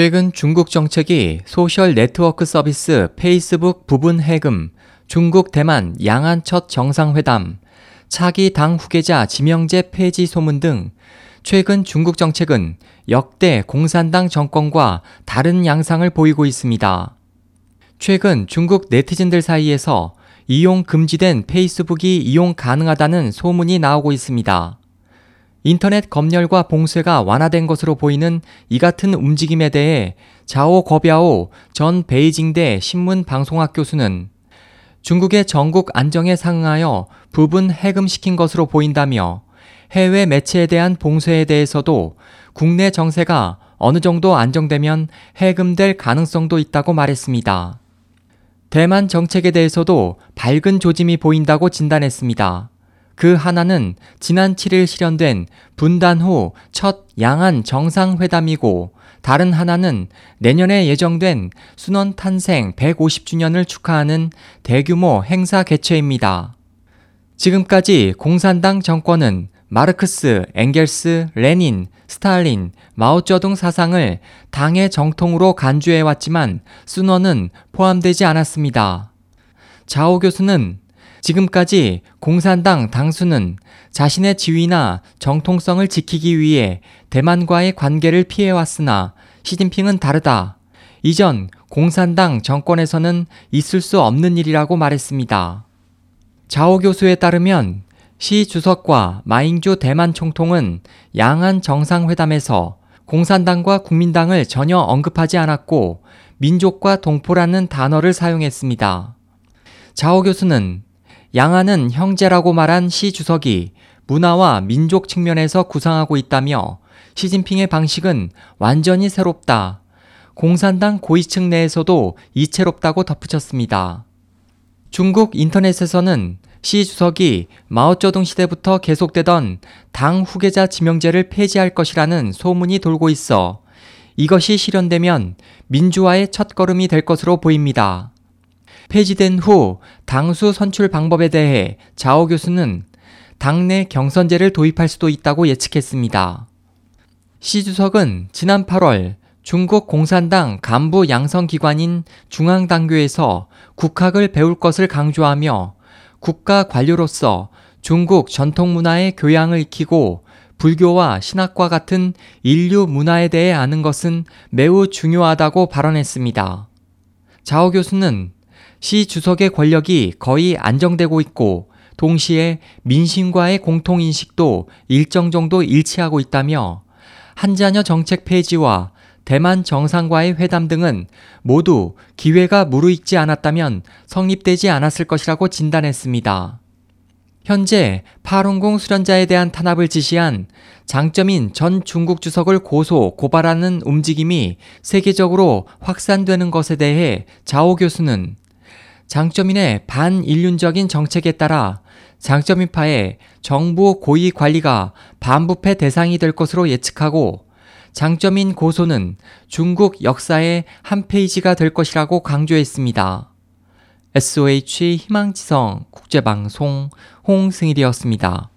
최근 중국 정책이 소셜 네트워크 서비스 페이스북 부분 해금, 중국 대만 양안 첫 정상회담, 차기 당 후계자 지명제 폐지 소문 등 최근 중국 정책은 역대 공산당 정권과 다른 양상을 보이고 있습니다. 최근 중국 네티즌들 사이에서 이용 금지된 페이스북이 이용 가능하다는 소문이 나오고 있습니다. 인터넷 검열과 봉쇄가 완화된 것으로 보이는 이 같은 움직임에 대해 자오 거비아오 전 베이징대 신문방송학 교수는 중국의 전국 안정에 상응하여 부분 해금시킨 것으로 보인다며 해외 매체에 대한 봉쇄에 대해서도 국내 정세가 어느 정도 안정되면 해금될 가능성도 있다고 말했습니다. 대만 정책에 대해서도 밝은 조짐이 보인다고 진단했습니다. 그 하나는 지난 7일 실현된 분단 후 첫 양안 정상회담이고 다른 하나는 내년에 예정된 순원 탄생 150주년을 축하하는 대규모 행사 개최입니다. 지금까지 공산당 정권은 마르크스, 엥겔스, 레닌, 스탈린, 마오쩌둥 사상을 당의 정통으로 간주해왔지만 순원은 포함되지 않았습니다. 자오 교수는 지금까지 공산당 당수는 자신의 지위나 정통성을 지키기 위해 대만과의 관계를 피해왔으나 시진핑은 다르다. 이전 공산당 정권에서는 있을 수 없는 일이라고 말했습니다. 자오 교수에 따르면 시 주석과 마잉주 대만 총통은 양안 정상회담에서 공산당과 국민당을 전혀 언급하지 않았고 민족과 동포라는 단어를 사용했습니다. 자오 교수는 양안은 형제라고 말한 시 주석이 문화와 민족 측면에서 구상하고 있다며 시진핑의 방식은 완전히 새롭다. 공산당 고위층 내에서도 이채롭다고 덧붙였습니다. 중국 인터넷에서는 시 주석이 마오쩌둥 시대부터 계속되던 당 후계자 지명제를 폐지할 것이라는 소문이 돌고 있어 이것이 실현되면 민주화의 첫걸음이 될 것으로 보입니다. 폐지된 후 당수 선출 방법에 대해 자오 교수는 당내 경선제를 도입할 수도 있다고 예측했습니다. 시 주석은 지난 8월 중국 공산당 간부 양성기관인 중앙당교에서 국학을 배울 것을 강조하며 국가 관료로서 중국 전통 문화의 교양을 익히고 불교와 신학과 같은 인류 문화에 대해 아는 것은 매우 중요하다고 발언했습니다. 자오 교수는 시 주석의 권력이 거의 안정되고 있고 동시에 민심과의 공통인식도 일정 정도 일치하고 있다며 한자녀 정책 폐지와 대만 정상과의 회담 등은 모두 기회가 무르익지 않았다면 성립되지 않았을 것이라고 진단했습니다. 현재 파룬공 수련자에 대한 탄압을 지시한 장점인 전 중국 주석을 고소, 고발하는 움직임이 세계적으로 확산되는 것에 대해 자오 교수는 장점인의 반인륜적인 정책에 따라 장점인파의 정부 고위 관리가 반부패 대상이 될 것으로 예측하고 장점인 고소는 중국 역사의 한 페이지가 될 것이라고 강조했습니다. SOH 희망지성 국제방송 홍승일이었습니다.